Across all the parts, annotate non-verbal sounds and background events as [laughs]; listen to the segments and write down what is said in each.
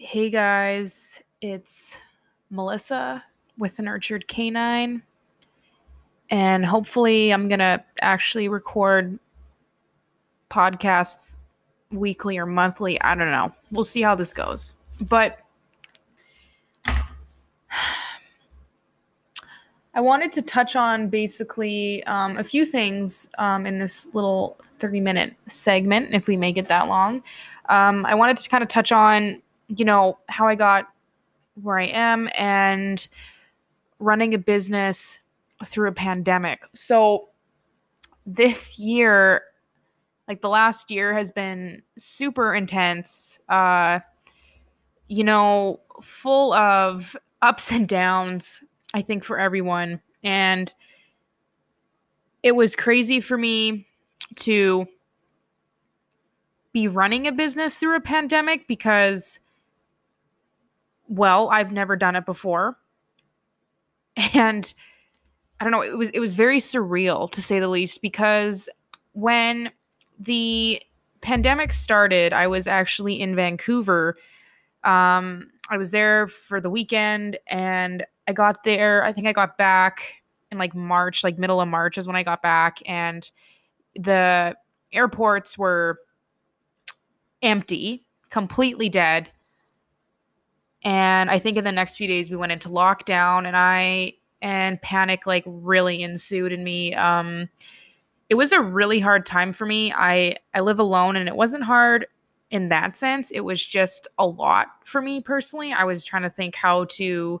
Hey guys, it's Melissa with the Nurtured Canine, and hopefully, I'm gonna actually record podcasts weekly or monthly. I don't know. We'll see how this goes. But I wanted to touch on basically um, a few things um, in this little 30 minute segment, if we make it that long. Um, I wanted to kind of touch on you know, how I got where I am and running a business through a pandemic. So this year, like the last year has been super intense. Uh you know, full of ups and downs, I think for everyone. And it was crazy for me to be running a business through a pandemic because well. I've never done it before. And I don't know, it was it was very surreal to say the least because when the pandemic started, I was actually in Vancouver. Um, I was there for the weekend and I got there, I think I got back in like March, like middle of March is when I got back and the airports were empty, completely dead. And I think in the next few days we went into lockdown and I and panic like really ensued in me. Um it was a really hard time for me. I I live alone and it wasn't hard in that sense. It was just a lot for me personally. I was trying to think how to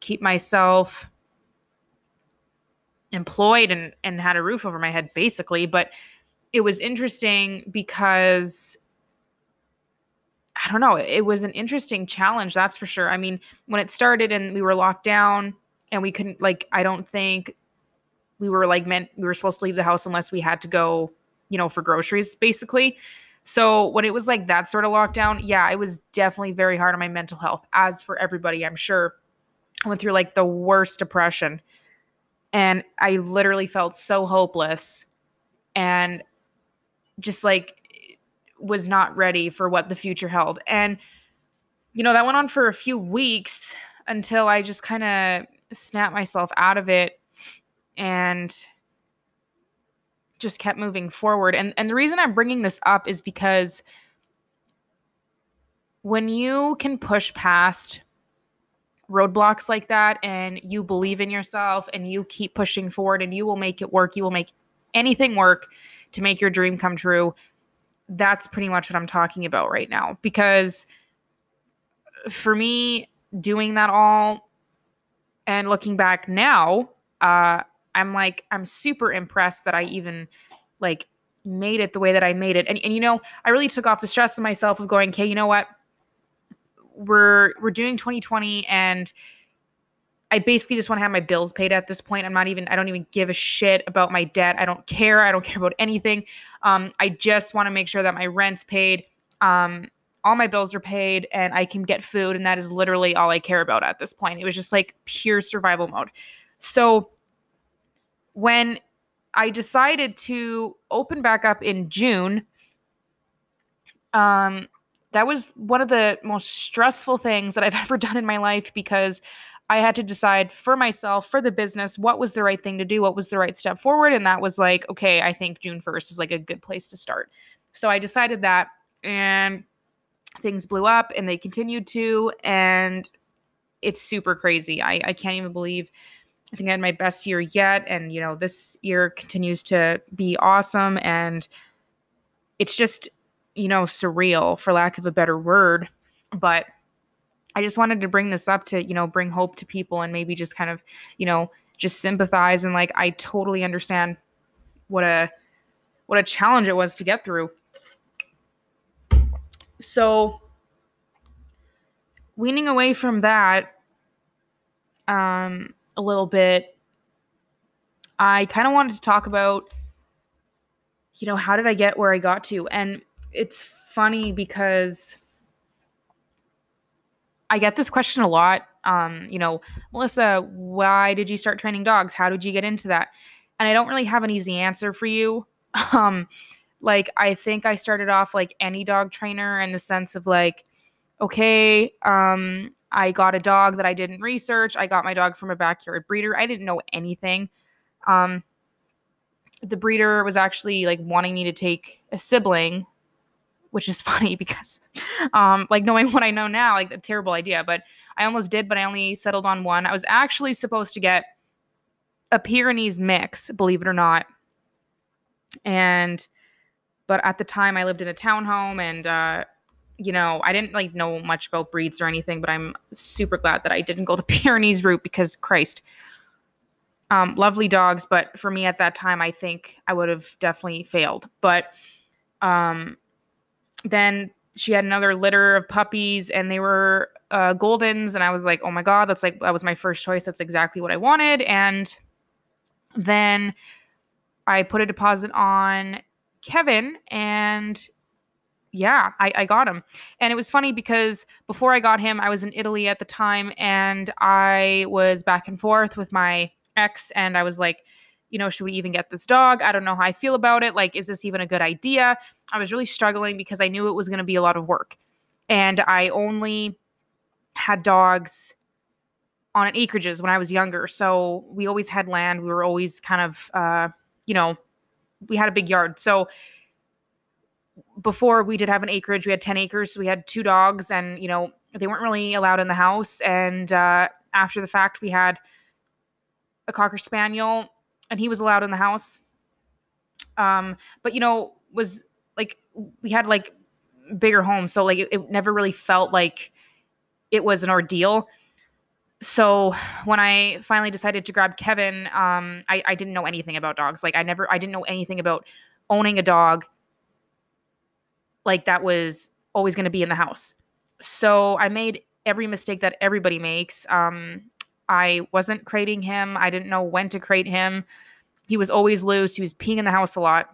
keep myself employed and and had a roof over my head basically, but it was interesting because I don't know. It was an interesting challenge, that's for sure. I mean, when it started and we were locked down and we couldn't like I don't think we were like meant we were supposed to leave the house unless we had to go, you know, for groceries basically. So when it was like that sort of lockdown, yeah, it was definitely very hard on my mental health as for everybody, I'm sure. I went through like the worst depression and I literally felt so hopeless and just like was not ready for what the future held. And, you know, that went on for a few weeks until I just kind of snapped myself out of it and just kept moving forward. And and the reason I'm bringing this up is because when you can push past roadblocks like that and you believe in yourself and you keep pushing forward and you will make it work, you will make anything work to make your dream come true that's pretty much what I'm talking about right now. Because for me, doing that all and looking back now, uh, I'm like, I'm super impressed that I even like made it the way that I made it. And, and you know, I really took off the stress of myself of going, okay, you know what? We're we're doing 2020 and I basically just want to have my bills paid at this point. I'm not even, I don't even give a shit about my debt. I don't care. I don't [laughs] care about anything. Um, I just want to make sure that my rent's paid. Um, all my bills are paid and I can get food. And that is literally all I care about at this point. It was just like pure survival mode. So when I decided to open back up in June, um, that was one of the most stressful things that I've [laughs] ever done in my life because I had to decide for myself, for the business, what was the right thing to do, what was the right step forward. And that was like, okay, I think June 1st is like a good place to start. So I decided that, and things blew up and they continued to. And it's super crazy. I, I can't even believe I think I had my best year yet. And, you know, this year continues to be awesome. And it's just, you know, surreal for lack of a better word. But I just wanted to bring this up to, you know, bring hope to people and maybe just kind of, you know, just sympathize and like I totally understand what a what a challenge it was to get through. So weaning away from that um a little bit I kind of wanted to talk about you know, how did I get where I got to? And it's funny because I get this question a lot. Um, you know, Melissa, why did you start training dogs? How did you get into that? And I don't really have an easy answer for you. [laughs] Um, like I think I started off like any dog trainer in the sense of like, okay, um, I got a dog that I didn't research. I got my dog from a backyard breeder. I didn't know anything. Um, the breeder was actually like wanting me to take a sibling, which is [laughs] funny because, um, like knowing what I know now, like a terrible idea. But I almost did, but I only settled on one. I was actually supposed to get a Pyrenees mix, believe it or not. And, but at the time I lived in a townhome and, uh, you know, I didn't like know much about breeds or anything, but I'm super glad that I didn't go the [laughs] Pyrenees route because Christ, um, lovely dogs. But for me at that time, I think I would have definitely failed. But um, then she had another litter of puppies and they were uh, Goldens. And I was like, oh my God, that's like, that was my first choice. That's exactly what I wanted. And then I put a deposit on Kevin and yeah, I, I got him. And it was funny because before I got him, I was in Italy at the time and I was back and forth with my ex. And I was like, you know, should we even get this dog? I don't know how I feel about it. Like, is this even a good idea? I was really struggling because I knew it was going to be a lot of work. And I only had dogs on acreages when I was younger. So we always had land. We were always kind of, uh, you know, we had a big yard. So before we did have an acreage, we had 10 acres. So we had two dogs and, you know, they weren't really allowed in the house. And uh, after the fact, we had a Cocker Spaniel and he was allowed in the house. Um, but, you know, was like, we had like bigger homes. So like it, it never really felt like it was an ordeal so when I finally decided to grab Kevin, um, I, I didn't know anything about dogs. Like I never, I didn't know anything about owning a dog like that was always going to be in the house. So I made every mistake that everybody makes. Um, I wasn't crating him. I didn't know when to crate him. He was always loose. He was peeing in the house a lot,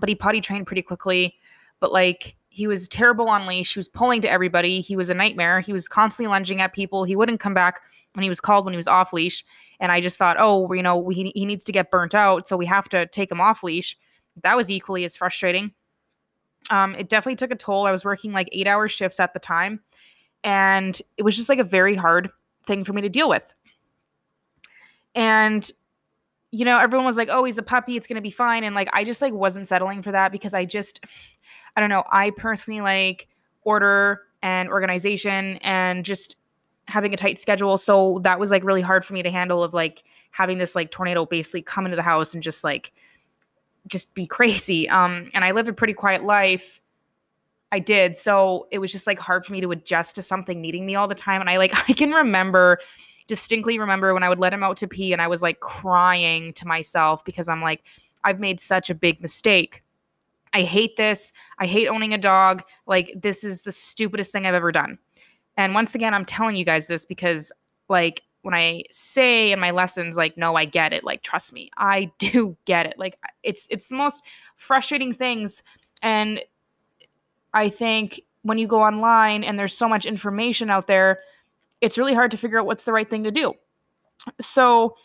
but he potty trained pretty quickly. But like he was terrible on leash. He was pulling to everybody. He was a nightmare. He was constantly lunging at people. He wouldn't come back when he was called when he was off leash. And I just thought, oh, you know, we, he needs to get burnt out, so we have to take him off leash. That was equally as frustrating. Um, it definitely took a toll. I was working like eight hour shifts at the time, and it was just like a very hard thing for me to deal with. And you know, everyone was like, "Oh, he's a puppy; it's gonna be fine," and like I just like wasn't settling for that because I just I don't know. I personally like order and organization and just having a tight schedule. So that was like really hard for me to handle of like having this like tornado basically come into the house and just like just be [laughs] crazy. Um and I live a pretty quiet life. I did. So it was just like hard for me to adjust to something needing me all the time. And I like [laughs] I can remember distinctly remember when I would let him out to pee and I was like crying to myself because I'm like, I've made such a big mistake. I hate this. I hate owning a dog. Like, this is the stupidest thing I've ever done. And once again, I'm telling you guys this because, like, when I say in my lessons, like, no, I get it. Like, trust me, I [laughs] do get it. Like, it's it's the most frustrating things. And I think when you go online and there's so much information out there, it's really hard to figure out what's the right thing to do. So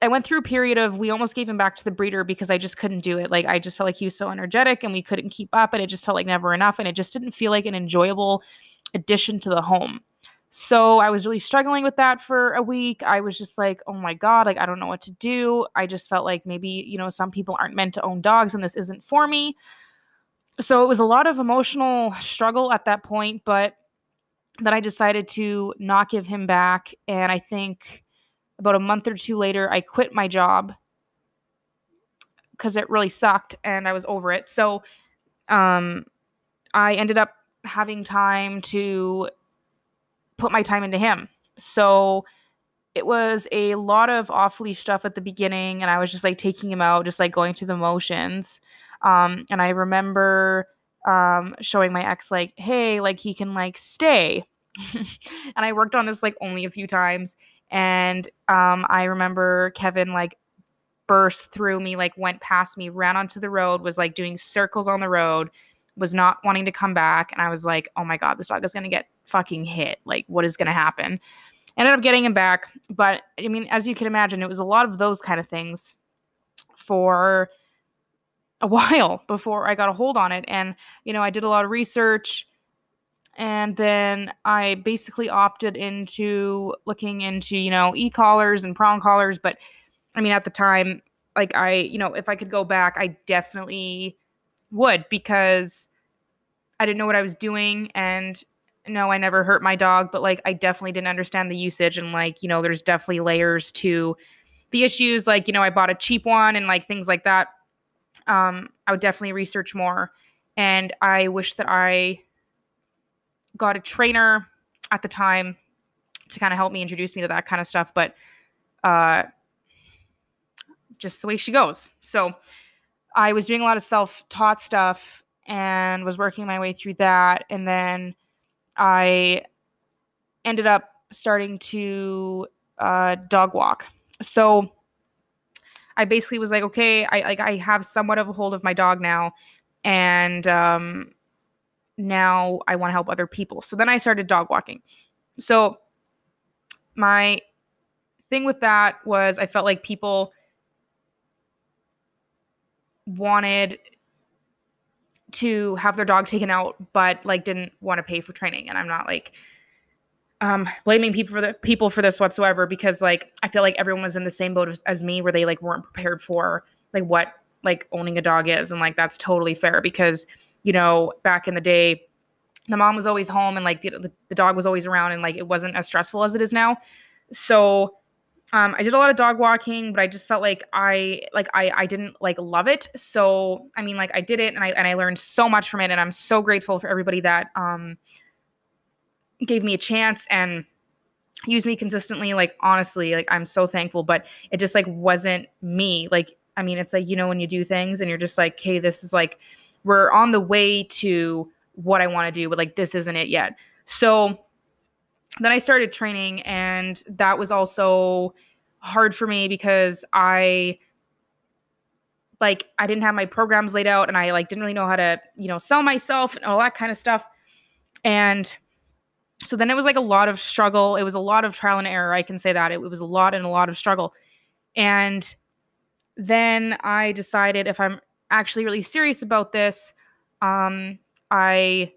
I went through a period of we almost gave him back to the breeder because I just couldn't do it. Like I just felt like he was so energetic and we couldn't keep up and it just felt like never enough and it just didn't feel like an enjoyable addition to the home. So I was really struggling with that for a week. I was just like, "Oh my god, like I don't know what to do." I just felt like maybe, you know, some people aren't meant to own dogs and this isn't for me. So it was a lot of emotional struggle at that point, but then I decided to not give him back and I think about a month or two later, I quit my job because it really sucked and I was over it. So um, I ended up having time to put my time into him. So it was a lot of off leash stuff at the beginning, and I was just like taking him out, just like going through the motions. Um, and I remember um, showing my ex, like, hey, like he can like stay. [laughs] and I worked on this like only a few times. And um, I remember Kevin like burst through me, like went past me, ran onto the road, was like doing circles on the road, was not wanting to come back. And I was like, oh my God, this dog is going to get fucking hit. Like, what is going to happen? Ended up getting him back. But I mean, as you can imagine, it was a lot of those kind of things for a [laughs] while before I got a hold on it. And, you know, I did a lot of research and then I basically opted into looking into, you know, e collars and prong collars. But I mean, at the time, like I, you know, if I could go back, I definitely would because I didn't know what I was doing. And no, I never hurt my dog, but like I definitely didn't understand the usage. And like, you know, there's definitely layers to the issues. Like, you know, I bought a cheap one and like things like that. Um, I would definitely research more. And I wish that I got a trainer at the time to kind of help me introduce me to that kind of stuff. But uh, just the way she goes. So I was doing a lot of self taught stuff and was working my way through that. And then I ended up starting to uh, dog walk. So I basically was like, okay, I like I have somewhat of a hold of my dog now, and um, now I want to help other people. So then I started dog walking. So my thing with that was I felt like people wanted to have their dog taken out but like didn't want to pay for training and i'm not like um blaming people for the people for this whatsoever because like i feel like everyone was in the same boat as, me where they like weren't prepared for like what like owning a dog is and like that's totally fair because you know back in the day the mom was always home and like the, the dog was always around and like it wasn't as stressful as it is now so um, I did a lot of dog walking, but I just felt like I like I I didn't like love it. So I mean, like I did it and I and I learned so much from it, and I'm so grateful for everybody that um gave me a chance and used me consistently. Like honestly, like I'm so thankful, but it just like wasn't me. Like I mean, it's like you know when you do things and you're just like, hey, this is like we're on the way to what I want to do, but like this isn't it yet. So then I started training, and that was also hard for me because I like I didn't have my programs laid out and I like didn't really know how to, you know, sell myself and all that kind of stuff. And so then it was like a lot of struggle. It was a lot of trial and error. I can say that. It, it was a lot and a lot of struggle. And then I decided if I'm actually really serious about this, um, I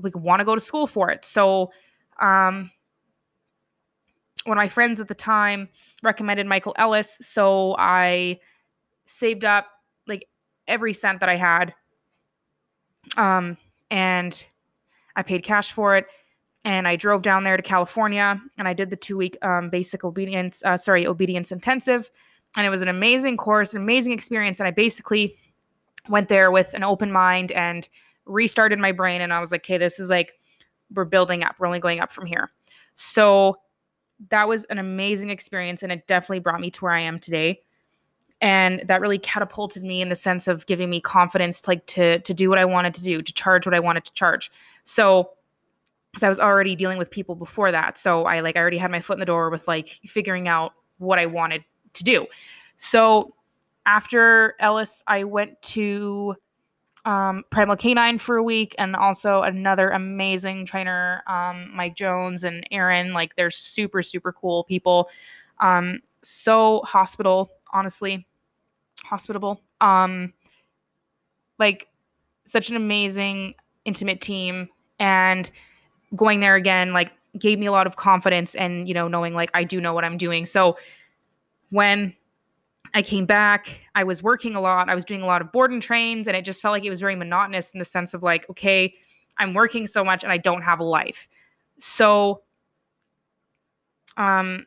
like want to go to school for it. So um, one of my friends at the time recommended Michael Ellis, so I saved up like every cent that I had, um, and I paid cash for it. And I drove down there to California, and I did the two week um, basic obedience, uh, sorry, obedience intensive, and it was an amazing course, an amazing experience. And I basically went there with an open mind and restarted my brain, and I was like, okay, this is like we're building up. We're only going up from here. So that was an amazing experience and it definitely brought me to where I am today. And that really catapulted me in the sense of giving me confidence to like to to do what I wanted to do, to charge what I wanted to charge. So because I was already dealing with people before that. So I like I already had my foot in the door with like figuring out what I wanted to do. So after Ellis, I went to um, Primal Canine for a week, and also another amazing trainer, um, Mike Jones and Aaron. Like they're super super cool people. Um, so hospital, honestly, hospitable. Um, like such an amazing intimate team, and going there again like gave me a lot of confidence and you know knowing like I do know what I'm doing. So when I came back. I was working a lot. I was doing a lot of board and trains, and it just felt like it was very monotonous in the sense of like, okay, I'm working so much and I don't have a life. So, um,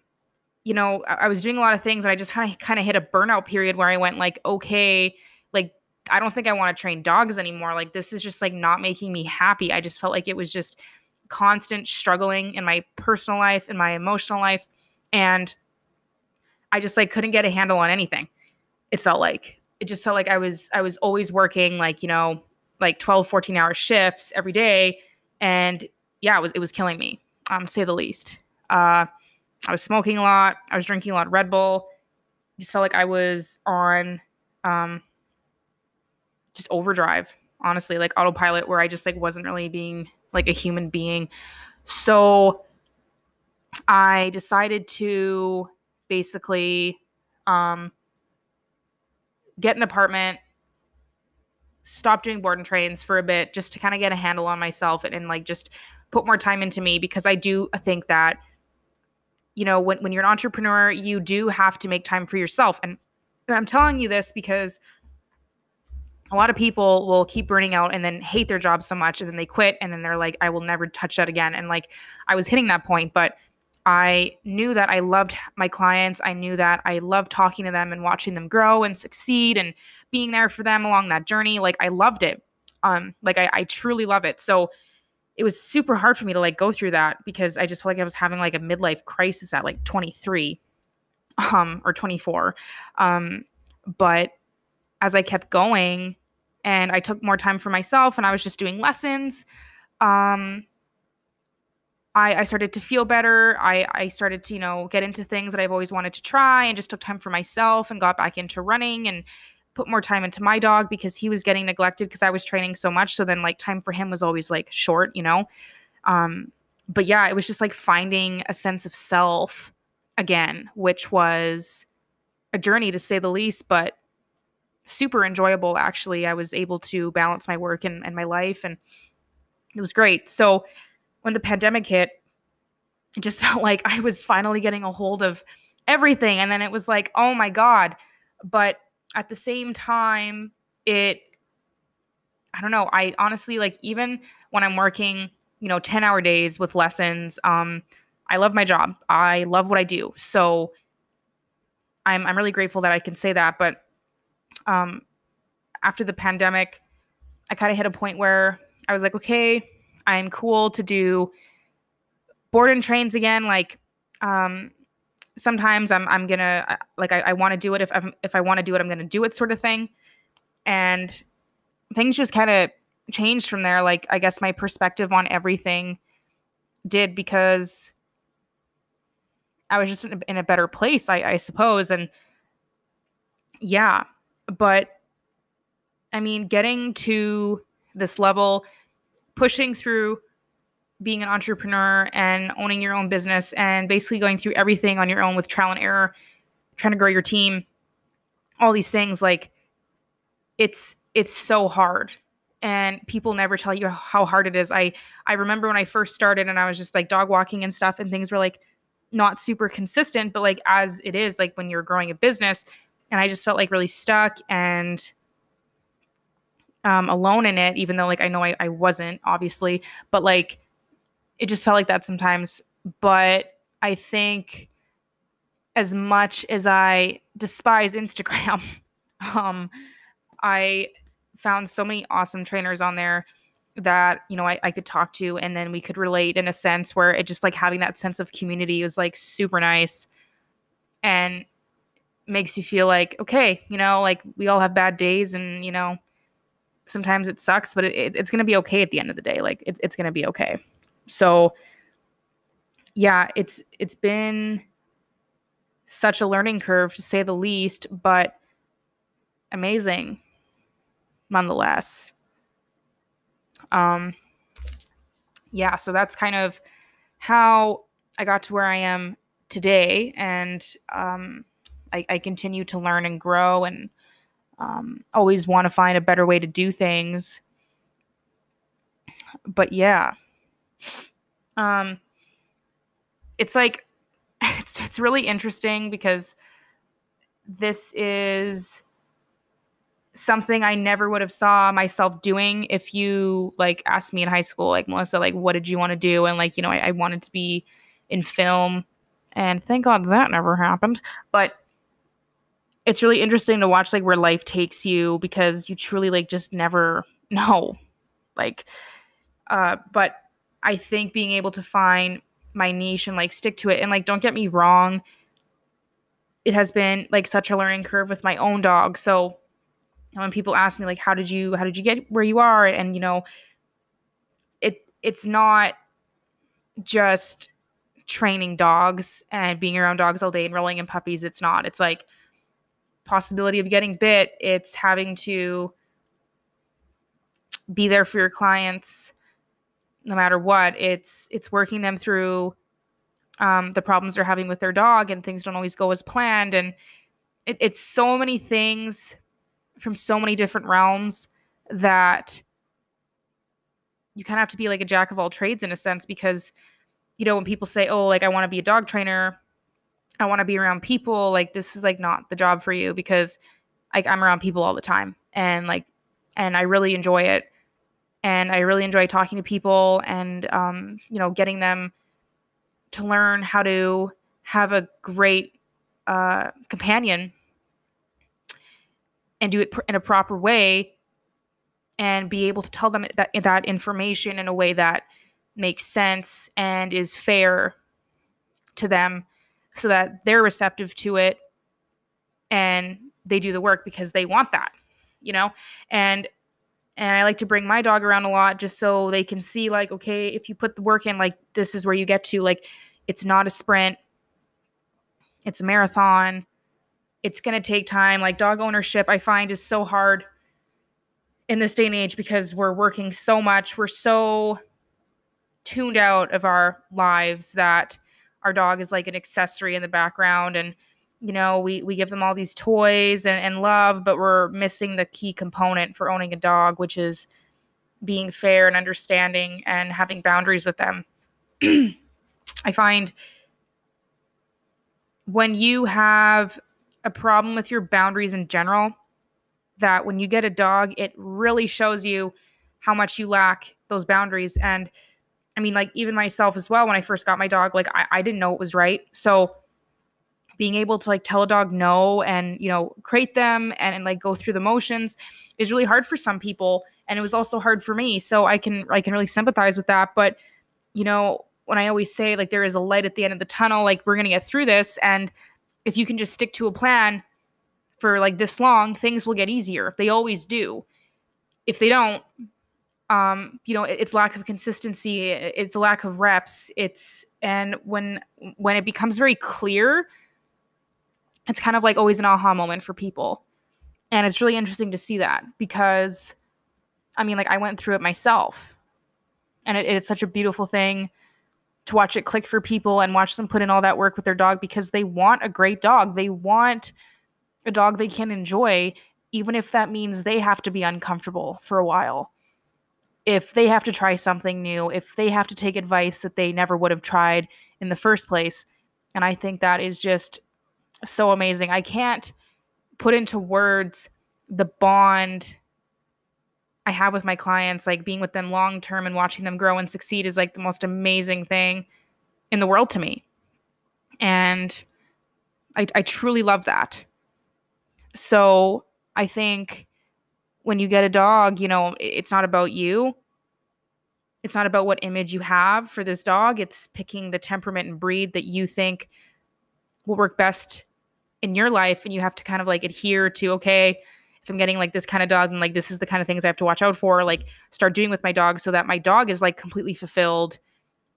you know, I, I was doing a lot of things, and I just kind of kind of hit a burnout period where I went like, okay, like I don't think I want to train dogs anymore. Like this is just like not making me happy. I just felt like it was just constant struggling in my personal life, in my emotional life, and I just like couldn't get a handle on anything. It felt like it just felt like I was I was always working like, you know, like 12, 14 hour shifts every day. And yeah, it was it was killing me, um, say the least. Uh I was smoking a lot, I was drinking a lot of Red Bull. Just felt like I was on um just overdrive, honestly, like autopilot where I just like wasn't really being like a human being. So I decided to basically um, get an apartment, stop doing board and trains for a bit just to kind of get a handle on myself and, and like just put more time into me because I do think that you know when, when you're an entrepreneur you do have to make time for yourself and, and i'm telling you this because a lot of people will keep burning out and then hate their job so much and then they quit and then they're like i will never touch that again. And like i was hitting that point but i knew that i loved my clients. I knew that i loved talking to them and watching them grow and succeed and being there for them along that journey. Like i loved it. Um like i, I truly love it. So it was super hard for me to like go through that because I just felt like I was having like a midlife crisis at like 23 um or 24 um but as I kept going and I took more time for myself and I was just doing lessons um I, I started to feel better. I, I started to, you know, get into things that I've always wanted to try and just took time for myself and got back into running and put more time into my dog because he was getting neglected because I was training so much. So then like time for him was always like short, you know? Um, but yeah, it was just like finding a sense of self again, which was a journey to say the least, but super enjoyable actually. I was able to balance my work and, and my life and it was great. So when the pandemic hit, it just [laughs] felt like I was finally getting a hold of everything. And then it was like, oh my God. But at the same time, it, I don't know. I honestly like, even when I'm working, you know, 10 hour days with lessons, um, I love my job. I love what I do. So I'm, I'm really grateful that I can say that. But um, after the pandemic, I kind of hit a point where I was like, okay, I'm cool to do board and trains again. Like, um, sometimes I'm I'm gonna like I, I want to do it if I'm, if I want to do it I'm gonna do it sort of thing, and things just kind of changed from there. Like I guess my perspective on everything did because I was just in a, in a better place, I, I suppose, and yeah, but I mean, getting to this level, pushing through being an entrepreneur and owning your own business and basically going through everything on your own with trial and error, trying to grow your team, all these things like it's it's so hard and people never tell you how hard it is. I I remember when I first started and I was just like dog walking and stuff and things were like not super consistent, but like as it is like when you're growing a business and I just felt like really stuck and um, alone in it, even though like I know I, I wasn't obviously, but like it just felt like that sometimes. But I think as much as I despise Instagram, [laughs] um, I found so many awesome trainers on there that you know I, I could talk to and then we could relate in a sense where it just like having that sense of community was like super nice and makes you feel like okay you know like we all have bad days and you know sometimes it sucks but it, it, it's gonna be okay at the end of the day like it's, it's gonna be okay so yeah, it's it's been such a learning curve to say the least, but amazing nonetheless. Um yeah, so that's kind of how I got to where I am today and um I, I continue to learn and grow and um, always want to find a better way to do things. But yeah, um, it's like [laughs] it's it's really interesting because this is something I never would have saw myself doing if you like asked me in high school, like Melissa, like what did you want to do? And like, you know, I, I wanted to be in film. And thank God that never happened. But it's really interesting to watch like where life takes you because you truly like just never [laughs] know. Like uh but I think being able to find my niche and like stick to it and like don't get me wrong it has been like such a learning curve with my own dog. So when people ask me like how did you how did you get where you are? and you know it it's not just training dogs and being around dogs all day and rolling in puppies. It's not. It's like possibility of getting bit it's having to be there for your clients no matter what. It's it's working them through um, the problems they're having with their dog and things don't always go as planned. And it, it's so many things from so many different realms that you kind of have to be like a jack of all trades in a sense because you know when people say oh like i want to be a dog trainer i want to be around people like this is like not the job for you because like i'm around people all the time and like and i really enjoy it and i really enjoy talking to people and um you know getting them to learn how to have a great uh companion and do it pr- in a proper way and be able to tell them that that information in a way that makes sense and is fair to them so that they're receptive to it and they do the work because they want that you know? And and I like to bring my dog around a lot just so they can see like okay if you put the work in like this is where you get to like it's not a sprint. It's a marathon. It's going to take time. Like dog ownership I find is so hard in this day and age because we're working so much. We're so tuned out of our lives that our dog is like an accessory in the background and you know we we give them all these toys and, and love but we're missing the key component for owning a dog which is being fair and understanding and having boundaries with them [clears throat] i find when you have a problem with your boundaries in general that when you get a dog, it really shows you how much you lack those boundaries. And I mean, like, even myself as well, when I first got my dog, like, I, I didn't know it was right. So, being able to like tell a dog no and you know crate them and, and like go through the motions is really hard for some people and it was also hard for me so i can i can really sympathize with that but you know when i always say like there is a light at the end of the tunnel like we're gonna get through this and if you can just stick to a plan for like this long, things will get easier. They always do. If they don't, um, you know, it's lack of consistency, it's a lack of reps, it's and when when it becomes very clear, it's kind of like always an aha moment for people. And it's really interesting to see that because I mean, like I went through it myself. And it, it's such a beautiful thing to watch it click for people and watch them put in all that work with their dog because they want a great dog. They want a dog they can enjoy, even if that means they have to be uncomfortable for a while. If they have to try something new, if they have to take advice that they never would have tried in the first place. And I think that is just so amazing. I can't put into words the bond I have with my clients, like being with them long term and watching them grow and succeed is like the most amazing thing in the world to me. And I, I truly love that. So I think when you get a dog, you know, it's not about you. It's not about what image you have for this dog. It's picking the temperament and breed that you think will work best in your life. And you have to kind of like adhere to, okay, if I'm getting like this kind of dog, and like this is the kind of things I have to watch out for, like start doing with my dog so that my dog is like completely fulfilled,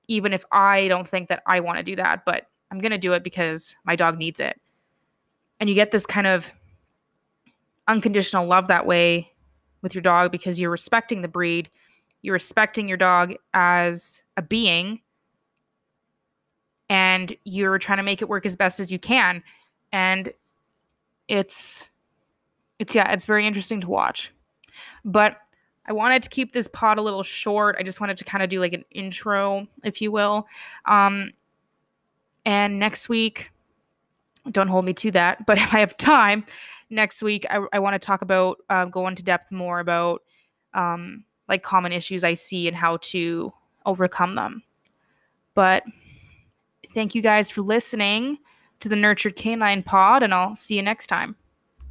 even if I don't think that I want to do that. But I'm going to do it because my dog needs it. And you get this kind of unconditional love that way with your dog because you're respecting the breed, you're respecting your dog as a being, and you're trying to make it work as best as you can. And it's it's yeah, it's very interesting to watch. But I wanted to keep this pod a little short. I just wanted to kind of do like an intro, if you will. Um, and next week, don't hold me to that, [laughs] but if I have time, next week I, I want to talk about uh, go into depth more about um, like common issues I see and how to overcome them. But thank you guys for listening to the Nurtured Canine Pod, and I'll see you next time.